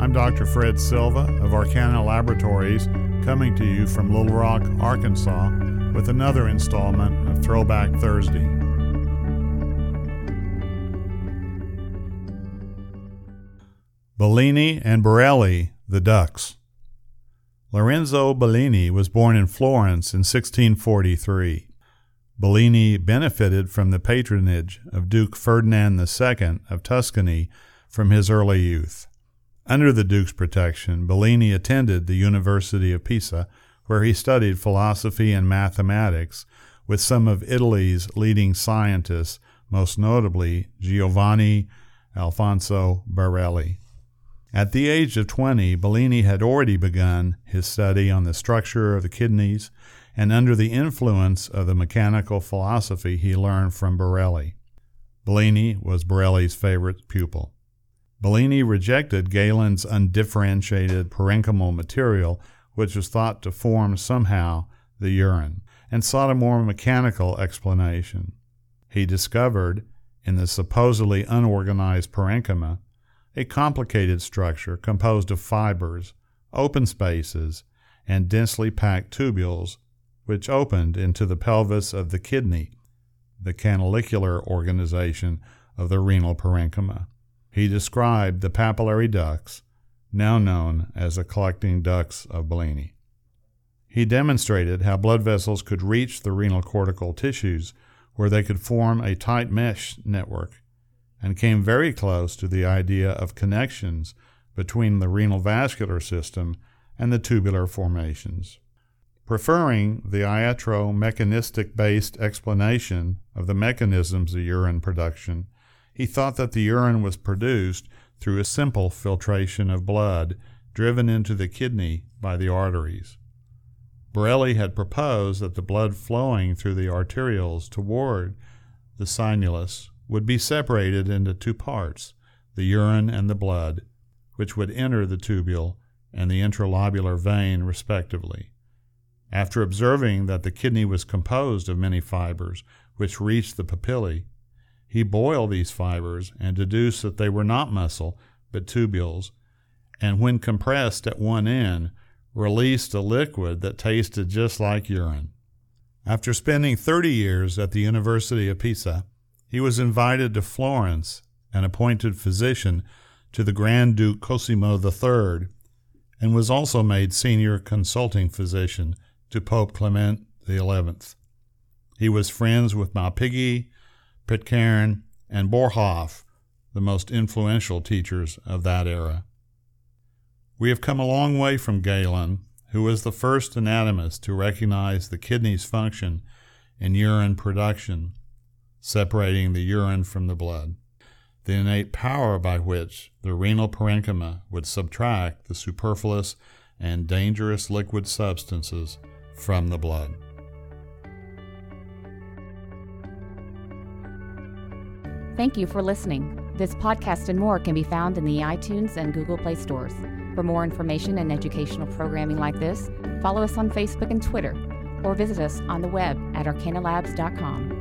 I'm Dr. Fred Silva of Arkana Laboratories, coming to you from Little Rock, Arkansas, with another installment of Throwback Thursday. Bellini and Borelli, the Ducks. Lorenzo Bellini was born in Florence in 1643. Bellini benefited from the patronage of Duke Ferdinand II of Tuscany from his early youth. Under the Duke's protection, Bellini attended the University of Pisa, where he studied philosophy and mathematics with some of Italy's leading scientists, most notably Giovanni Alfonso Borelli. At the age of 20, Bellini had already begun his study on the structure of the kidneys, and under the influence of the mechanical philosophy he learned from Borelli. Bellini was Borelli's favorite pupil. Bellini rejected Galen's undifferentiated parenchymal material, which was thought to form somehow the urine, and sought a more mechanical explanation. He discovered, in the supposedly unorganized parenchyma, a complicated structure composed of fibers, open spaces, and densely packed tubules, which opened into the pelvis of the kidney, the canalicular organization of the renal parenchyma. He described the papillary ducts, now known as the collecting ducts of Bellini. He demonstrated how blood vessels could reach the renal cortical tissues where they could form a tight mesh network and came very close to the idea of connections between the renal vascular system and the tubular formations. Preferring the iatromechanistic based explanation of the mechanisms of urine production, he thought that the urine was produced through a simple filtration of blood driven into the kidney by the arteries. Borelli had proposed that the blood flowing through the arterioles toward the sinulus would be separated into two parts, the urine and the blood, which would enter the tubule and the intralobular vein respectively. After observing that the kidney was composed of many fibers which reached the papillae, he boiled these fibers and deduced that they were not muscle but tubules, and when compressed at one end, released a liquid that tasted just like urine. After spending 30 years at the University of Pisa, he was invited to Florence and appointed physician to the Grand Duke Cosimo III, and was also made senior consulting physician to Pope Clement XI. He was friends with Malpighi, Pitcairn, and Boerhaave, the most influential teachers of that era. We have come a long way from Galen, who was the first anatomist to recognize the kidney's function in urine production separating the urine from the blood, the innate power by which the renal parenchyma would subtract the superfluous and dangerous liquid substances from the blood. Thank you for listening. This podcast and more can be found in the iTunes and Google Play stores. For more information and educational programming like this, follow us on Facebook and Twitter, or visit us on the web at arkanalabs.com.